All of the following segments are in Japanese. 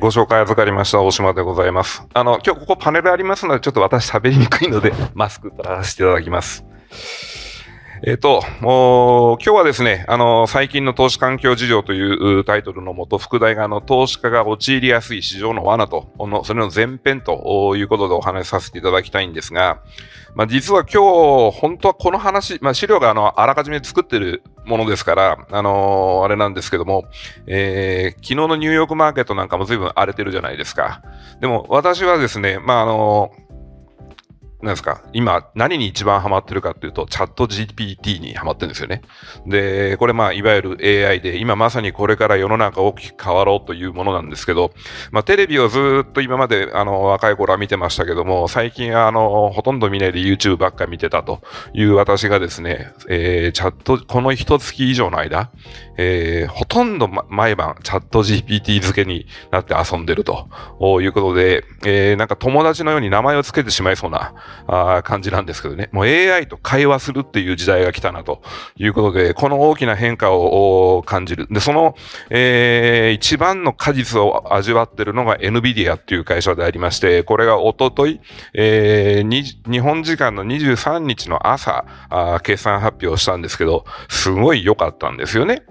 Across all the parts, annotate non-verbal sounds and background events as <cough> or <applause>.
ご紹介預かりました大島でございます。あの、今日ここパネルありますので、ちょっと私喋りにくいので、<laughs> マスク取らせていただきます。えっ、と、もう、今日はですね、あの、最近の投資環境事情というタイトルのもと、副題が、あの、投資家が陥りやすい市場の罠と、の、それの前編ということでお話しさせていただきたいんですが、まあ、実は今日、本当はこの話、まあ、資料があの、あらかじめ作ってるものですから、あのあれなんですけども、えー、昨日のニューヨークマーケットなんかも随分荒れてるじゃないですか。でも、私はですね、まあ、あのなんですか、今、何に一番ハマってるかっていうと、チャット GPT にハマってるんですよね。で、これまあ、いわゆる AI で、今まさにこれから世の中大きく変わろうというものなんですけど、まあ、テレビをずっと今まで、あの、若い頃は見てましたけども、最近は、あの、ほとんど見ないで YouTube ばっか見てたという私がですね、えー、チャット、この一月以上の間、えー、ほとんど、ま、毎晩、チャット GPT 漬けになって遊んでるということで、えー、なんか友達のように名前を付けてしまいそうな、あ感じなんですけどね。もう AI と会話するっていう時代が来たなということで、この大きな変化を感じる。で、その、えー、一番の果実を味わってるのが NVIDIA っていう会社でありまして、これがおととい、えー、日本時間の23日の朝、あ決算発表したんですけど、すごい良かったんですよね。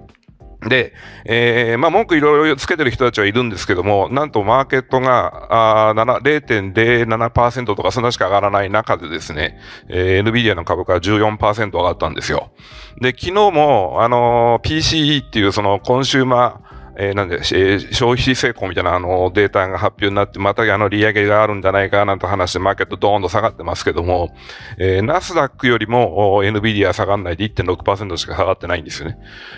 で、えー、まあ、文句いろいろつけてる人たちはいるんですけども、なんとマーケットが、あ0.07%とかそんなしか上がらない中でですね、えー、NVIDIA の株価は14%上がったんですよ。で、昨日も、あのー、PCE っていうそのコンシューマー、えー、なんで、えー、消費成功みたいなあのデータが発表になって、またあの利上げがあるんじゃないかなんて話でマーケットドーンと下がってますけども、えー、ナスダックよりも NVIDIA 下がんないで1.6%しか下がってないんですよね。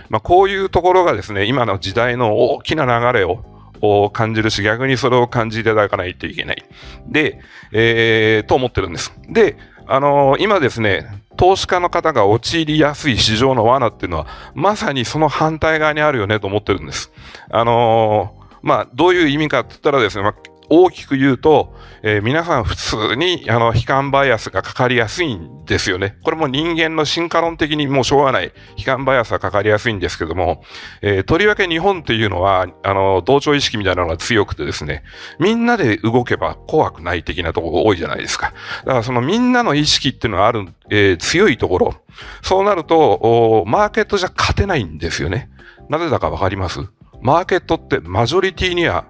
まあこういうところがですね、今の時代の大きな流れをを感じるし、逆にそれを感じていただかないといけない。で、えー、と思ってるんです。で、あのー、今ですね、投資家の方が陥りやすい市場の罠っていうのは、まさにその反対側にあるよねと思ってるんです。あのー、まあ、どういう意味かって言ったらですね、まあ、大きく言うと、えー、皆さん普通に、あの、悲観バイアスがかかりやすいんですよね。これも人間の進化論的にもうしょうがない悲観バイアスがかかりやすいんですけども、えー、とりわけ日本っていうのは、あの、同調意識みたいなのが強くてですね、みんなで動けば怖くない的なところが多いじゃないですか。だからそのみんなの意識っていうのがある、えー、強いところ、そうなると、マーケットじゃ勝てないんですよね。なぜだかわかります？マーケットってマジョリティには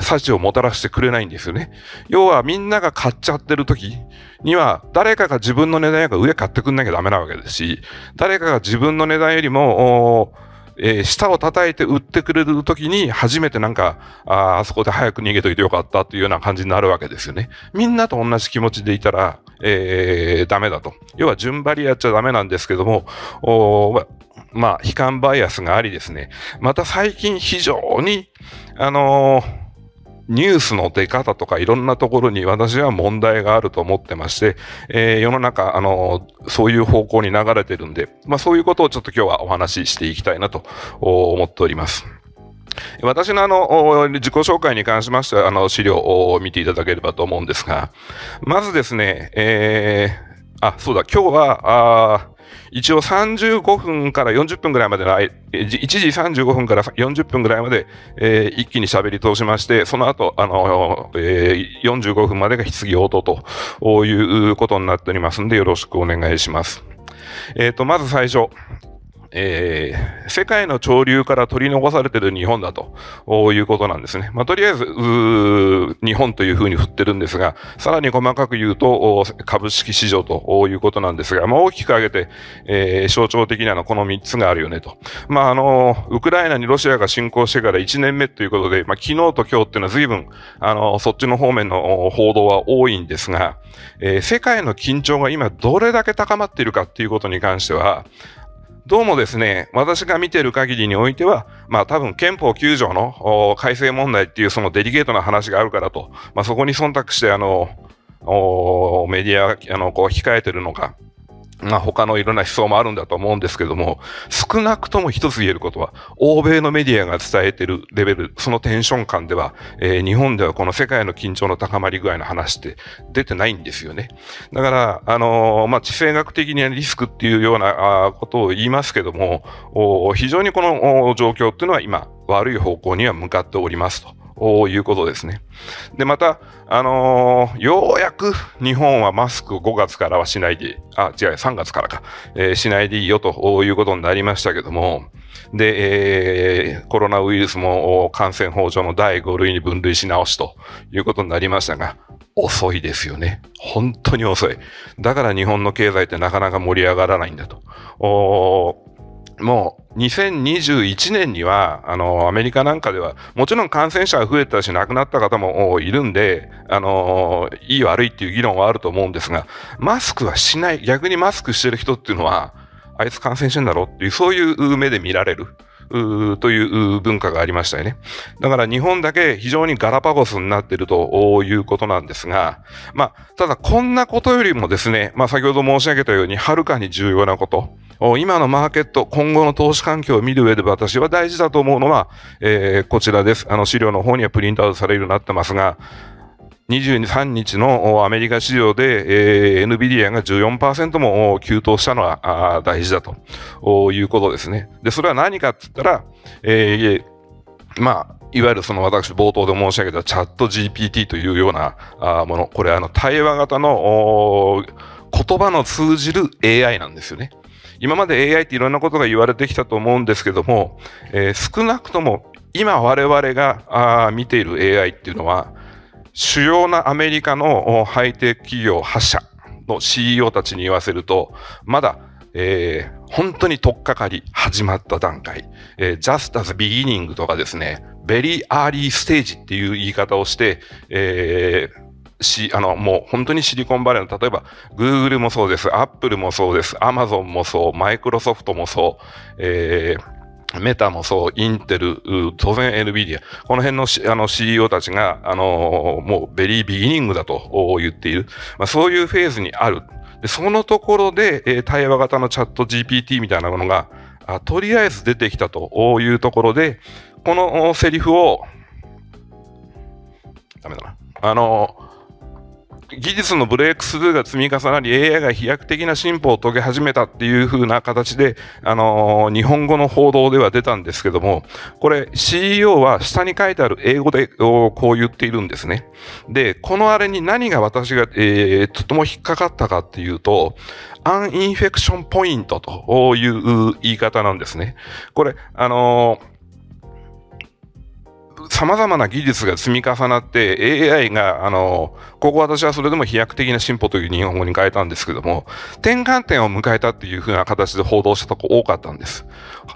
幸をもたらしてくれないんですよね。要はみんなが買っちゃってる時には誰かが自分の値段より上買ってくんなきゃダメなわけですし、誰かが自分の値段よりも、えー、下を叩いて売ってくれる時に初めてなんか、ああそこで早く逃げといてよかったというような感じになるわけですよね。みんなと同じ気持ちでいたら、えー、ダメだと。要は順張りやっちゃダメなんですけども、おまあ、悲観バイアスがありですね。また最近非常に、あのーニュースの出方とかいろんなところに私は問題があると思ってまして、えー、世の中、あの、そういう方向に流れてるんで、まあそういうことをちょっと今日はお話ししていきたいなと思っております。私のあの、自己紹介に関しましては、あの、資料を見ていただければと思うんですが、まずですね、えー、あ、そうだ、今日は、あ一応35分から40分ぐらいまでの1時35分から40分ぐらいまで、えー、一気に喋り通しまして、その後、あの、えー、45分までが質疑応答ということになっておりますので、よろしくお願いします。えっ、ー、と、まず最初。えー、世界の潮流から取り残されている日本だということなんですね。まあ、とりあえず、日本というふうに振ってるんですが、さらに細かく言うと、株式市場ということなんですが、まあ、大きく挙げて、えー、象徴的なのはこの3つがあるよねと。まあ、あの、ウクライナにロシアが侵攻してから1年目ということで、まあ、昨日と今日っていうのは随分、あの、そっちの方面の報道は多いんですが、えー、世界の緊張が今どれだけ高まっているかっていうことに関しては、どうもですね、私が見てる限りにおいては、まあ多分憲法9条の改正問題っていうそのデリゲートな話があるからと、まあそこに忖度してあの、メディア、あの、こう控えてるのか、まあ他のいろんな思想もあるんだと思うんですけども、少なくとも一つ言えることは、欧米のメディアが伝えてるレベル、そのテンション感では、えー、日本ではこの世界の緊張の高まり具合の話って出てないんですよね。だから、あのー、まあ地政学的にはリスクっていうようなことを言いますけども、非常にこの状況っていうのは今、悪い方向には向かっておりますと。いうことですね。で、また、あのー、ようやく日本はマスクを5月からはしないで、あ、違う、3月からか、えー、しないでいいよということになりましたけども、で、えー、コロナウイルスも感染法上の第5類に分類し直しということになりましたが、遅いですよね。本当に遅い。だから日本の経済ってなかなか盛り上がらないんだと。もう2021年には、あの、アメリカなんかでは、もちろん感染者が増えたし、亡くなった方もいるんで、あの、いい悪いっていう議論はあると思うんですが、マスクはしない、逆にマスクしてる人っていうのは、あいつ感染してんだろっていう、そういう目で見られる。という文化がありましたよね。だから日本だけ非常にガラパゴスになっているということなんですが、まあ、ただこんなことよりもですね、まあ先ほど申し上げたように、はるかに重要なこと。今のマーケット、今後の投資環境を見る上で私は大事だと思うのは、えー、こちらです。あの資料の方にはプリントアウトされるようになってますが、23日のアメリカ市場で、えー、NVIDIA が14%も急騰したのは大事だということですね。で、それは何かって言ったら、えー、まあ、いわゆるその私冒頭で申し上げたチャット GPT というようなもの、これあの対話型の言葉の通じる AI なんですよね。今まで AI っていろんなことが言われてきたと思うんですけども、えー、少なくとも今我々が見ている AI っていうのは、主要なアメリカのハイテク企業8社の CEO たちに言わせると、まだ、えー、本当に取っかかり始まった段階、えー、just as beginning とかですね、very early stage っていう言い方をして、えー、し、あの、もう本当にシリコンバレーの、例えば、Google もそうです、Apple もそうです、Amazon もそう、Microsoft もそう、えー、メタもそう、インテル、当然 NVIDIA、この辺のあの CEO たちが、あのー、もうベリービギニングだと言っている。まあ、そういうフェーズにある。でそのところで、えー、対話型のチャット GPT みたいなものが、あとりあえず出てきたというところで、このセリフを、ダメだな。あのー技術のブレイクスルーが積み重なり AI が飛躍的な進歩を遂げ始めたっていう風な形で、あのー、日本語の報道では出たんですけども、これ CEO は下に書いてある英語でこう言っているんですね。で、このあれに何が私が、えー、とても引っかかったかっていうと、 an inflection point という言い方なんですね。これ、あのー様々な技術が積み重なって AI が、あの、ここ私はそれでも飛躍的な進歩という日本語に変えたんですけども、転換点を迎えたっていう風な形で報道したとこ多かったんです。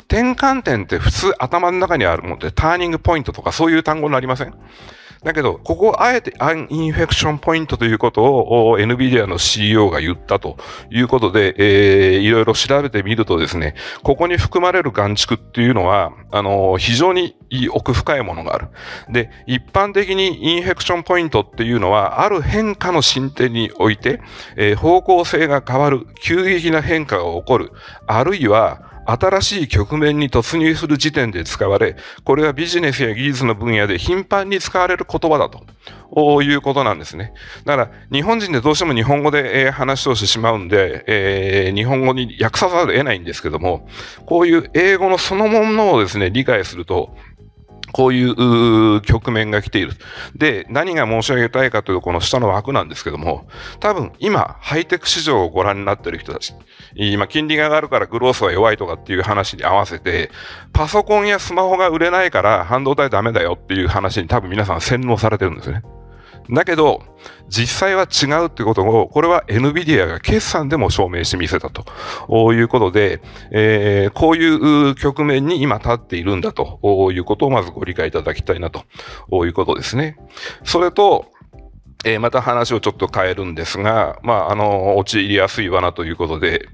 転換点って普通頭の中にあるもので、ターニングポイントとかそういう単語になりません？だけど、ここをあえて an inflection point ということを NVIDIA の CEO が言ったということで、えー、いろいろ調べてみるとですね、ここに含まれる含蓄っていうのは、あの、非常に奥深いものがある。で、一般的に inflection point っていうのは、ある変化の進展において、えー、方向性が変わる、急激な変化が起こる、あるいは、新しい局面に突入する時点で使われ、これはビジネスや技術の分野で頻繁に使われる言葉だと。いうことなんですね。だから、日本人でどうしても日本語で、えー、話をしてしまうんで、えー、日本語に訳さざるを得ないんですけども、こういう英語のそのものをですね、理解すると、こういう局面が来ている。で、何が申し上げたいかというと、この下の枠なんですけども、多分今、ハイテク市場をご覧になっている人たち、今、金利が上がるからグロースは弱いとかっていう話に合わせて、パソコンやスマホが売れないから半導体ダメだよっていう話に多分皆さん洗脳されてるんですね。だけど、実際は違うってことを、これは NVIDIA が決算でも証明してみせたと。いうことで、えー、こういう局面に今立っているんだと。いうことをまずご理解いただきたいなと。いうことですね。それと、えー、また話をちょっと変えるんですが、まあ、あの、陥りやすい罠ということで、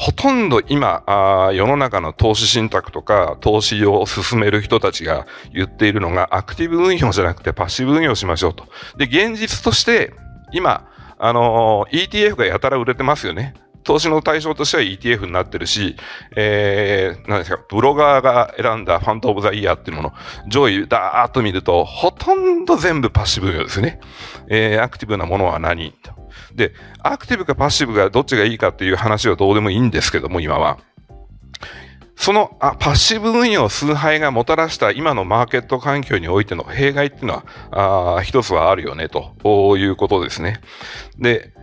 ほとんど今あ、世の中の投資信託とか投資を進める人たちが言っているのが、アクティブ運用じゃなくてパッシブ運用しましょうと。で、現実として、今、あのー、ETF がやたら売れてますよね。投資の対象としては ETF になってるし、えー、何ですか、ブロガーが選んだファントオブザイヤーっていうもの、上位ダーッと見ると、ほとんど全部パッシブですね。えー、アクティブなものは何？とで、アクティブかパッシブがどっちがいいかっていう話はどうでもいいんですけども、今は。そのあパッシブ運用崇拝がもたらした今のマーケット環境においての弊害っていうのは、あ一つはあるよね、ということですね。で、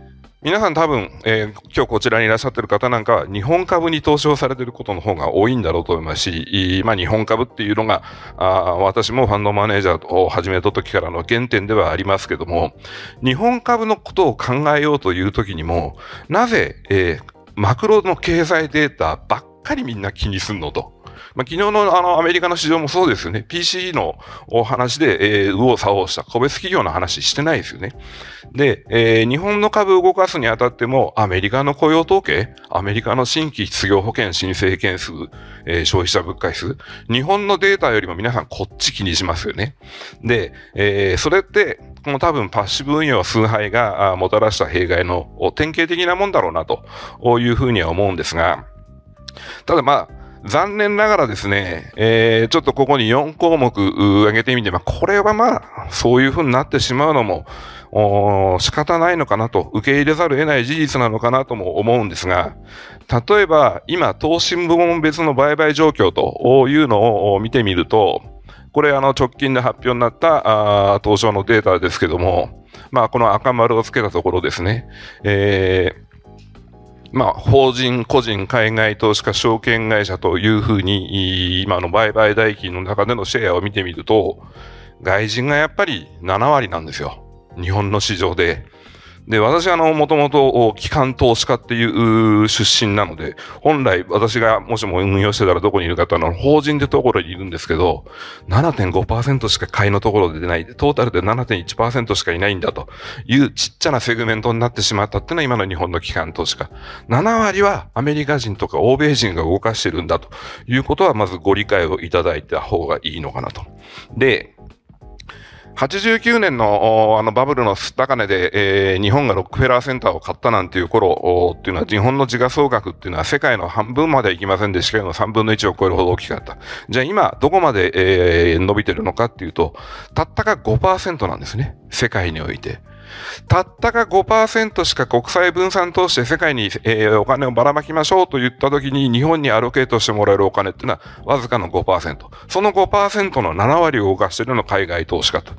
皆さん多分、えー、今日こちらにいらっしゃってる方なんかは日本株に投資をされてることの方が多いんだろうと思いますし、まあ日本株っていうのが、あ私もファンドマネージャーを始めた時からの原点ではありますけども、日本株のことを考えようという時にも、なぜ、えー、マクロの経済データばっかりみんな気にすんのと。まあ、昨日のあのアメリカの市場もそうですよね。PC のお話で、えー、右往左往した個別企業の話してないですよね。で、えー、日本の株を動かすにあたっても、アメリカの雇用統計、アメリカの新規失業保険申請件数、えー、消費者物価指数、日本のデータよりも皆さんこっち気にしますよね。で、えー、それって、この多分パッシブ運用崇拝がもたらした弊害の典型的なもんだろうなというふうには思うんですが、ただまあ、残念ながらですね、えー、ちょっとここに4項目挙げてみて、まあ、これはまあ、そういうふうになってしまうのも、仕方ないのかなと、受け入れざるを得ない事実なのかなとも思うんですが、例えば、今、投資部門別の売買状況というのを見てみると、これ、あの、直近で発表になった、あ東証のデータですけども、まあ、この赤丸をつけたところですね、えー、まあ、法人、個人、海外投資家、証券会社というふうに、今の売買代金の中でのシェアを見てみると、外人がやっぱり7割なんですよ。日本の市場で。で、私はあの、もともと機関投資家っていう出身なので、本来私がもしも運用してたらどこにいるかってのは法人ってところにいるんですけど、7.5%しか買いのところで出ない。トータルで7.1%しかいないんだというちっちゃなセグメントになってしまったっていうのは今の日本の機関投資家。7割はアメリカ人とか欧米人が動かしてるんだということはまずご理解をいただいた方がいいのかなと。で、89年のあのバブルの高値で、えー、日本がロックフェラーセンターを買ったなんていう頃っていうのは日本の自我総額っていうのは世界の半分までいきませんでしたけど3分の1を超えるほど大きかった。じゃあ今どこまで、えー、伸びてるのかっていうと、たったか5%なんですね。世界において。たったか5%しか国際分散投資で世界に、えー、お金をばらまきましょうと言ったときに日本にアロケートしてもらえるお金っていうのはわずかの5%。その5%の7割を動かしているのが海外投資家と。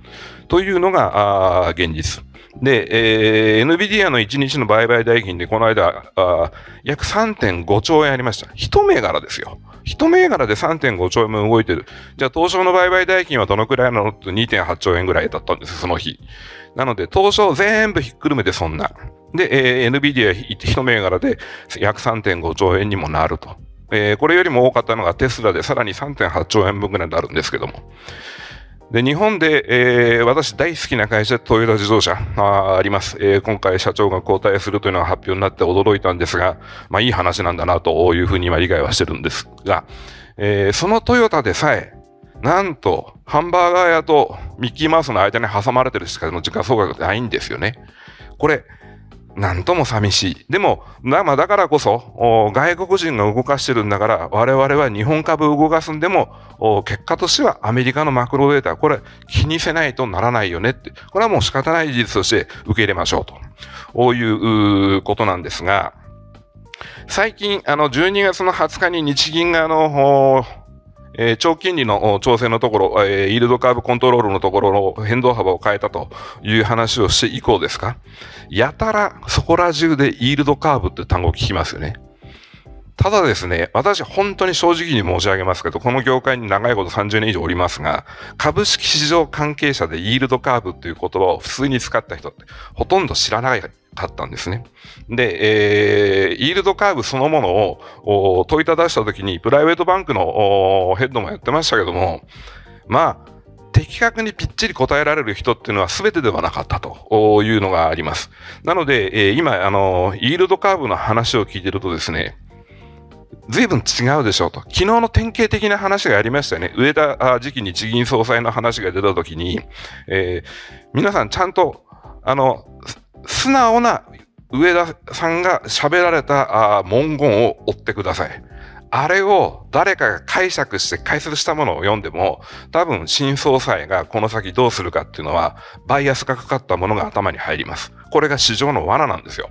というのが、あ現実。で、えー、NVIDIA の1日の売買代金でこの間、あ約3.5兆円ありました。一銘柄ですよ。一銘柄で3.5兆円も動いてる。じゃあ、東証の売買代金はどのくらいなの？って2.8兆円ぐらいだったんです、その日。なので、東証全部ひっくるめてそんな。で、えー、NVIDIA 一銘柄で約3.5兆円にもなると。えー、これよりも多かったのがテスラでさらに3.8兆円分ぐらいになるんですけども。で、日本で、えー、私大好きな会社、トヨタ自動車ああります、えー。今回社長が交代するというのは発表になって驚いたんですが、まあいい話なんだなというふうに今理解はしてるんですが、えー、そのトヨタでさえ、なんと、ハンバーガー屋とミッキーマウスの間に挟まれてるしかの時価総額ないんですよね。これ、なんとも寂しい。でも、まあ、だからこそ、外国人が動かしてるんだから、我々は日本株動かすんでも、結果としてはアメリカのマクロデータ、これ気にせないとならないよねって、これはもう仕方ない事実として受け入れましょうと。こういうことなんですが、最近、あの、12月の20日に日銀があの、えー、長金利の調整のところ、えー、イールドカーブコントロールのところの変動幅を変えたという話をして以降ですか？やたらそこら中でイールドカーブって単語を聞きますよね。ただですね、私本当に正直に申し上げますけど、この業界に長いこと30年以上おりますが、株式市場関係者でイールドカーブっていう言葉を普通に使った人ってほとんど知らないかったんですね。で、えー、イールドカーブそのものを問いただしたときに、プライベートバンクのヘッドもやってましたけども、まあ、的確にぴっちり答えられる人っていうのは全てではなかったというのがあります。なので、えー、今、あの、イールドカーブの話を聞いてるとですね、随分違うでしょうと。昨日の典型的な話がありましたよね。上田時期に地銀総裁の話が出たときに、えー、皆さんちゃんと、あの、素直な上田さんが喋られた文言を追ってください。あれを誰かが解釈して解説したものを読んでも、多分新総裁がこの先どうするかっていうのは、バイアスがかかったものが頭に入ります。これが市場の罠なんですよ。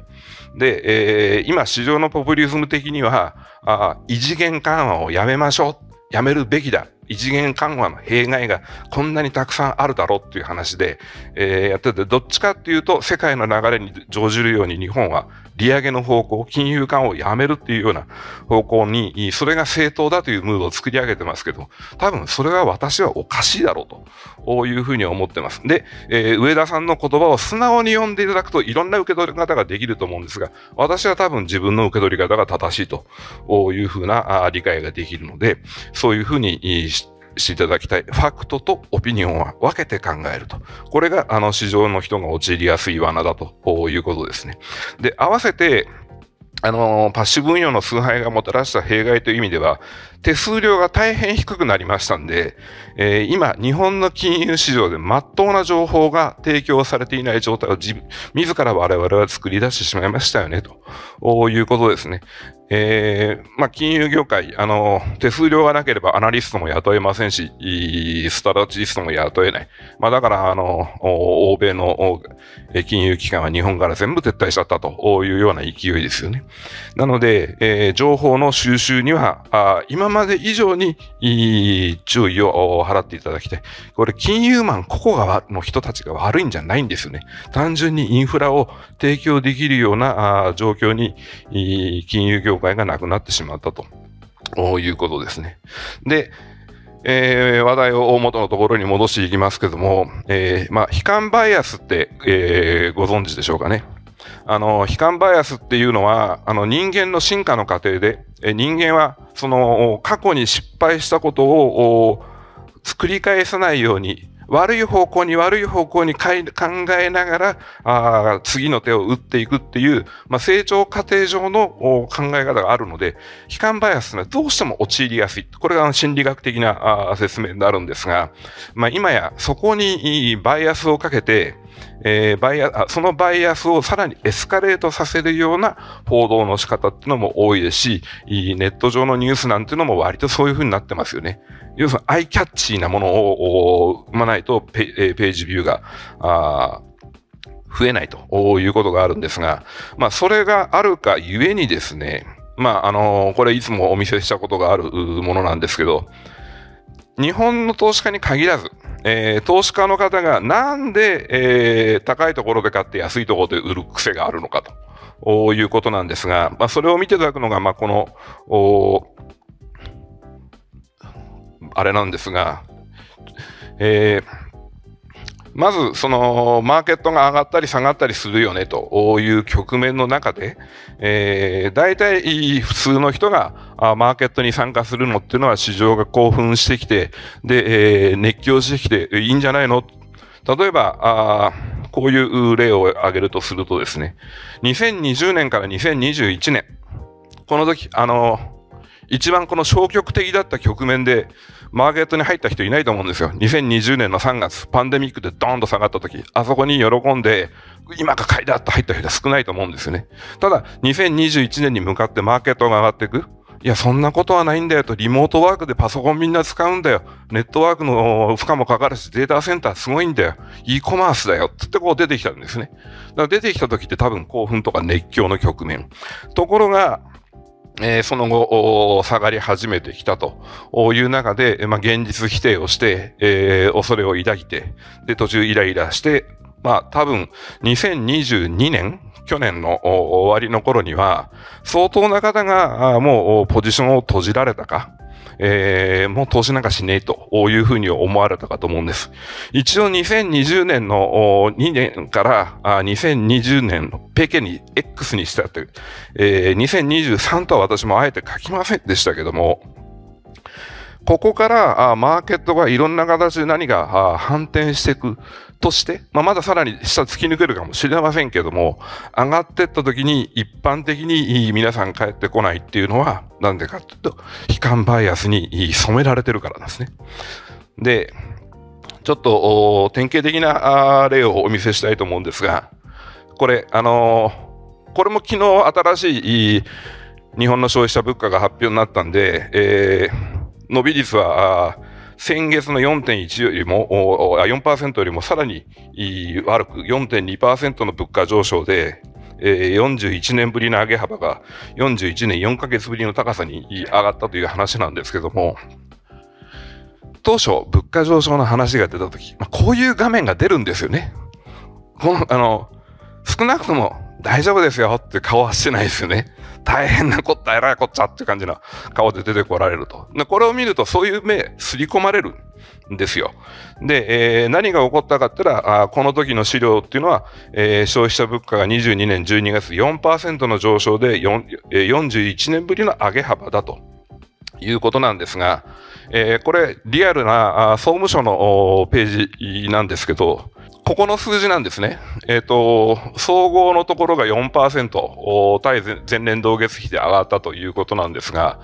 で、えー、今市場のポピュリズム的には、あ異次元緩和をやめましょう。やめるべきだ。異次元緩和の弊害がこんなにたくさんあるだろうっていう話で、えー、やってて、どっちかっていうと、世界の流れに乗じるように日本は利上げの方向、金融緩和をやめるっていうような方向に、それが正当だというムードを作り上げてますけど、多分それは私はおかしいだろうというふうに思ってます。で、えー、上田さんの言葉を素直に読んでいただくといろんな受け取り方ができると思うんですが、私は多分自分の受け取り方が正しいというふうな理解ができるので、そういうふうにしていただきたい。ファクトとオピニオンは分けて考えると。これが、あの、市場の人が陥りやすい罠だということですね。で、合わせて、あの、パッシブ運用の崇拝がもたらした弊害という意味では、手数料が大変低くなりましたんで、えー、今、日本の金融市場で真っ当な情報が提供されていない状態を自自ら我々は作り出してしまいましたよね、ということですね。えー、まあ、金融業界、あの、手数料がなければアナリストも雇えませんし、ストラテジストも雇えない。まあ、だから、あの、欧米の金融機関は日本から全部撤退しちゃったというような勢いですよね。なので、えー、情報の収集には、あ今まで以上に注意を払っていただきたい。これ、金融マン個々がの人たちが悪いんじゃないんですよね。単純にインフラを提供できるような状況に、金融業業界がなくなってしまったということですね。で、えー、話題を大元のところに戻していきますけども、えー、まあ、悲観バイアスって、えー、ご存知でしょうかね。あの、悲観バイアスっていうのは、あの、人間の進化の過程で、え人間は、その、過去に失敗したことを、繰り返さないように、悪い方向に悪い方向に考えながら、あ次の手を打っていくっていう、まあ、成長過程上の考え方があるので、悲観バイアスはどうしても陥りやすい。これが心理学的な説明になるんですが、まあ、今やそこにバイアスをかけて、えー、バイアそのバイアスをさらにエスカレートさせるような報道の仕方っていうのも多いですし、ネット上のニュースなんていうのも割とそういう風になってますよね。要するにアイキャッチーなものを生まないとペページビューが、あ増えないということがあるんですが、まあ、それがあるかゆえにですね、まあ、あのこれいつもお見せしたことがあるものなんですけど、日本の投資家に限らず、えー、投資家の方がなんで、えー、高いところで買って安いところで売る癖があるのかということなんですが、まあ、それを見ていただくのが、まあ、この、あれなんですが、えー、まず、その、マーケットが上がったり下がったりするよね、という局面の中で、え、大体普通の人がマーケットに参加するのっていうのは市場が興奮してきて、で、えー、熱狂してきていいんじゃないの？例えば、あこういう例を挙げるとするとですね、2020年から2021年、この時、あの、一番この消極的だった局面で、マーケットに入った人いないと思うんですよ。2020年の3月、パンデミックでドーンと下がった時、あそこに喜んで、今が買いだって入った人は少ないと思うんですよね。ただ、2021年に向かってマーケットが上がっていく。いや、そんなことはないんだよと、リモートワークでパソコンみんな使うんだよ。ネットワークの負荷もかかるし、データセンターすごいんだよ。e コマースだよ。つってこう出てきたんですね。だから出てきた時って多分興奮とか熱狂の局面。ところが、えー、その後、下がり始めてきたという中で、まあ、現実否定をして、えー、恐れを抱いて、で、途中イライラして、まあ、多分、2022年、去年の終わりの頃には、相当な方が、もう、ポジションを閉じられたか、えー、もう投資なんかしねえというふうに思われたかと思うんです。一応2020年の2年から2020年のペケに X にしたという、えー、2023とは私もあえて書きませんでしたけども、ここからマーケットがいろんな形で何が反転していくとして、まあ、まださらに下突き抜けるかもしれませんけども、上がっていった時に一般的に皆さん帰ってこないっていうのは、なんでかっていうと、悲観バイアスに染められてるからですね。で、ちょっと典型的な例をお見せしたいと思うんですが、これ、あのー、これも昨日新しい日本の消費者物価が発表になったんで、えー、伸び率は、先月の4.1よりも、4%よりもさらに悪く4.2%の物価上昇で、えー、41年ぶりの上げ幅が41年4ヶ月ぶりの高さに上がったという話なんですけども、当初、物価上昇の話が出たとき、まあ、こういう画面が出るんですよね。この、あの、少なくとも大丈夫ですよって顔はしてないですよね。大変なこった、えらいこっちゃって感じの顔で出てこられると。これを見るとそういう目、すり込まれるんですよ。で、えー、何が起こったかって言ったら、あこの時の資料っていうのは、えー、消費者物価が22年12月4%の上昇で4、えー、41年ぶりの上げ幅だということなんですが、えー、これ、リアルな総務省のページなんですけど、ここの数字なんですね。えっ、ー、と、総合のところが4%、対前年同月比で上がったということなんですが、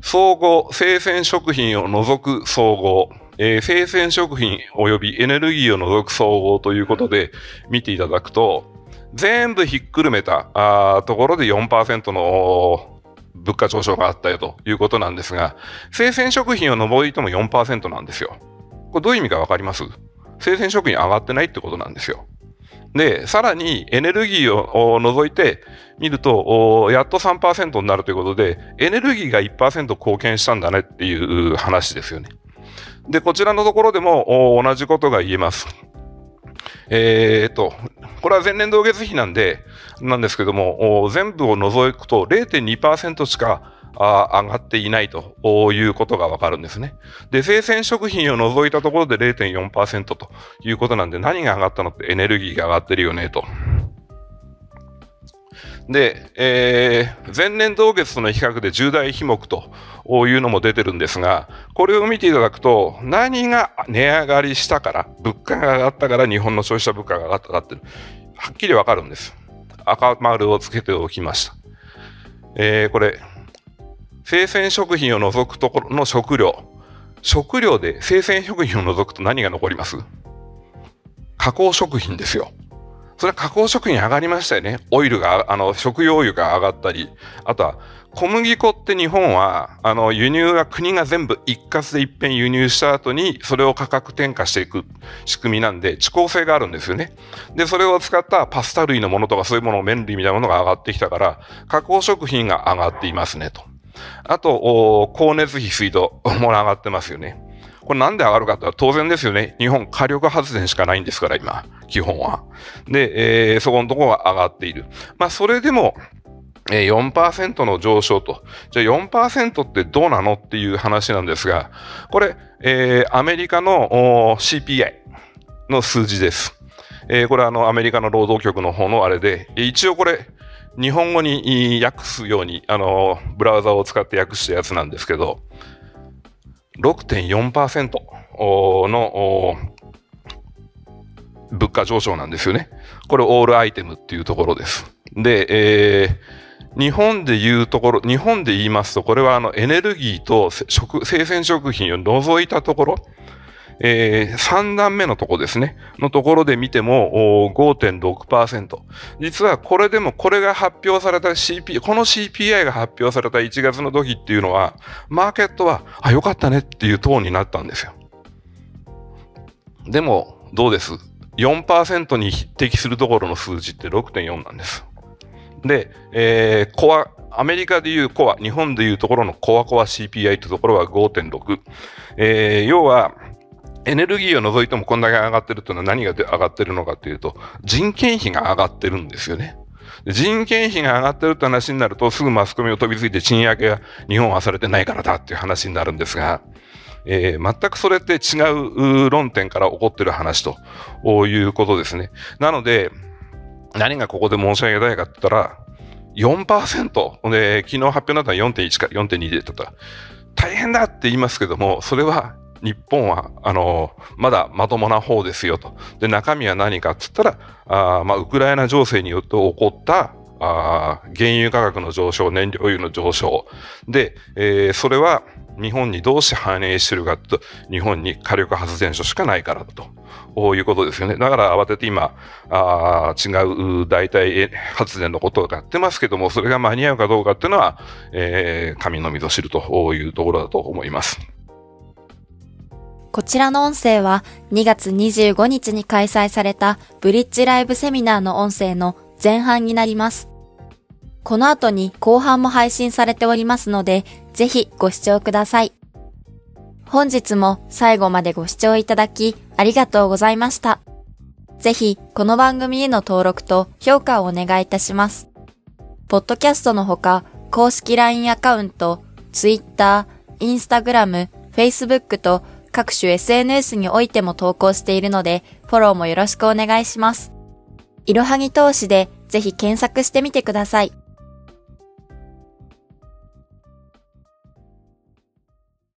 総合、生鮮食品を除く総合、えー、生鮮食品及びエネルギーを除く総合ということで見ていただくと、全部ひっくるめたあところで4%の物価上昇があったよということなんですが、生鮮食品を除いても4%なんですよ。これどういう意味かわかります？生鮮食品上がってないってことなんですよ。で、さらにエネルギーを除いて見ると、やっと3%になるということで、エネルギーが1%貢献したんだねっていう話ですよね。で、こちらのところでも同じことが言えます。えー、っと、これは前年同月比なんで、なんですけども、全部を除くと0.2%しか上がっていないということがわかるんですね。で、生鮮食品を除いたところで0.4%ということなんで、何が上がったのってエネルギーが上がってるよねと。で、えー、前年同月との比較で重大品目というのも出てるんですが、これを見ていただくと、何が値上がりしたから、物価が上がったから日本の消費者物価が上がったかってはっきりわかるんです。赤丸をつけておきました。えー、これ、生鮮食品を除くところの食料。食料で生鮮食品を除くと何が残ります？加工食品ですよ。それは加工食品上がりましたよね。オイルが、あの、食用油が上がったり、あとは小麦粉って日本は、あの、輸入は国が全部一括で一遍輸入した後に、それを価格転嫁していく仕組みなんで、遅効性があるんですよね。で、それを使ったパスタ類のものとかそういうもの、麺類みたいなものが上がってきたから、加工食品が上がっていますね、と。あと、光熱費、水道 <laughs> も上がってますよね。これなんで上がるかって当然ですよね。日本火力発電しかないんですから、今、基本は。で、えー、そこのところは上がっている。まあ、それでも、えー、4%の上昇と。じゃあ4%ってどうなのっていう話なんですが、これ、えー、アメリカの CPI の数字です。えー、これはあのアメリカの労働局の方のあれで、一応これ、日本語に訳すように、あの、ブラウザを使って訳したやつなんですけど、6.4%の物価上昇なんですよね。これオールアイテムっていうところです。で、えー、日本で言うところ、日本で言いますと、これはあのエネルギーと食生鮮食品を除いたところ、えー、3段目のとこですね、のところで見ても5.6%。実はこれでもこれが発表された CP、この CPI が発表された1月の時っていうのは、マーケットは、あ、よかったねっていうトーンになったんですよ。でも、どうです ?4% に匹敵するところの数字って6.4なんです。で、えー、コア、アメリカでいうコア、日本でいうところのコアコア CPI というところは5.6。えー、要は、エネルギーを除いてもこんだけ上がってるというのは何が上がってるのかというと、人件費が上がってるんですよね。人件費が上がってるって話になると、すぐマスコミを飛びついて賃上げが日本はされてないからだっていう話になるんですが、えー、全くそれって違う論点から起こってる話ということですね。なので、何がここで申し上げたいかって言ったら、4%で、昨日発表になったのは4.1か4.2でだったら、大変だって言いますけども、それは日本は、あの、まだまともな方ですよと。で、中身は何かって言ったら、あまあ、ウクライナ情勢によって起こったあ原油価格の上昇、燃料油の上昇。で、えー、それは日本にどうして反映してるかと、日本に火力発電所しかないからと。こういうことですよね。だから慌てて今、あ違う代替発電のことをやってますけども、それが間に合うかどうかっていうのは、えー、神のみぞ知るというところだと思います。こちらの音声は2月25日に開催されたブリッジライブセミナーの音声の前半になります。この後に後半も配信されておりますので、ぜひご視聴ください。本日も最後までご視聴いただきありがとうございました。ぜひこの番組への登録と評価をお願いいたします。ポッドキャストのほか公式 LINE アカウント、Twitter、Instagram、Facebook と各種 SNS においても投稿しているので、フォローもよろしくお願いします。いろはぎ投資でぜひ検索してみてください。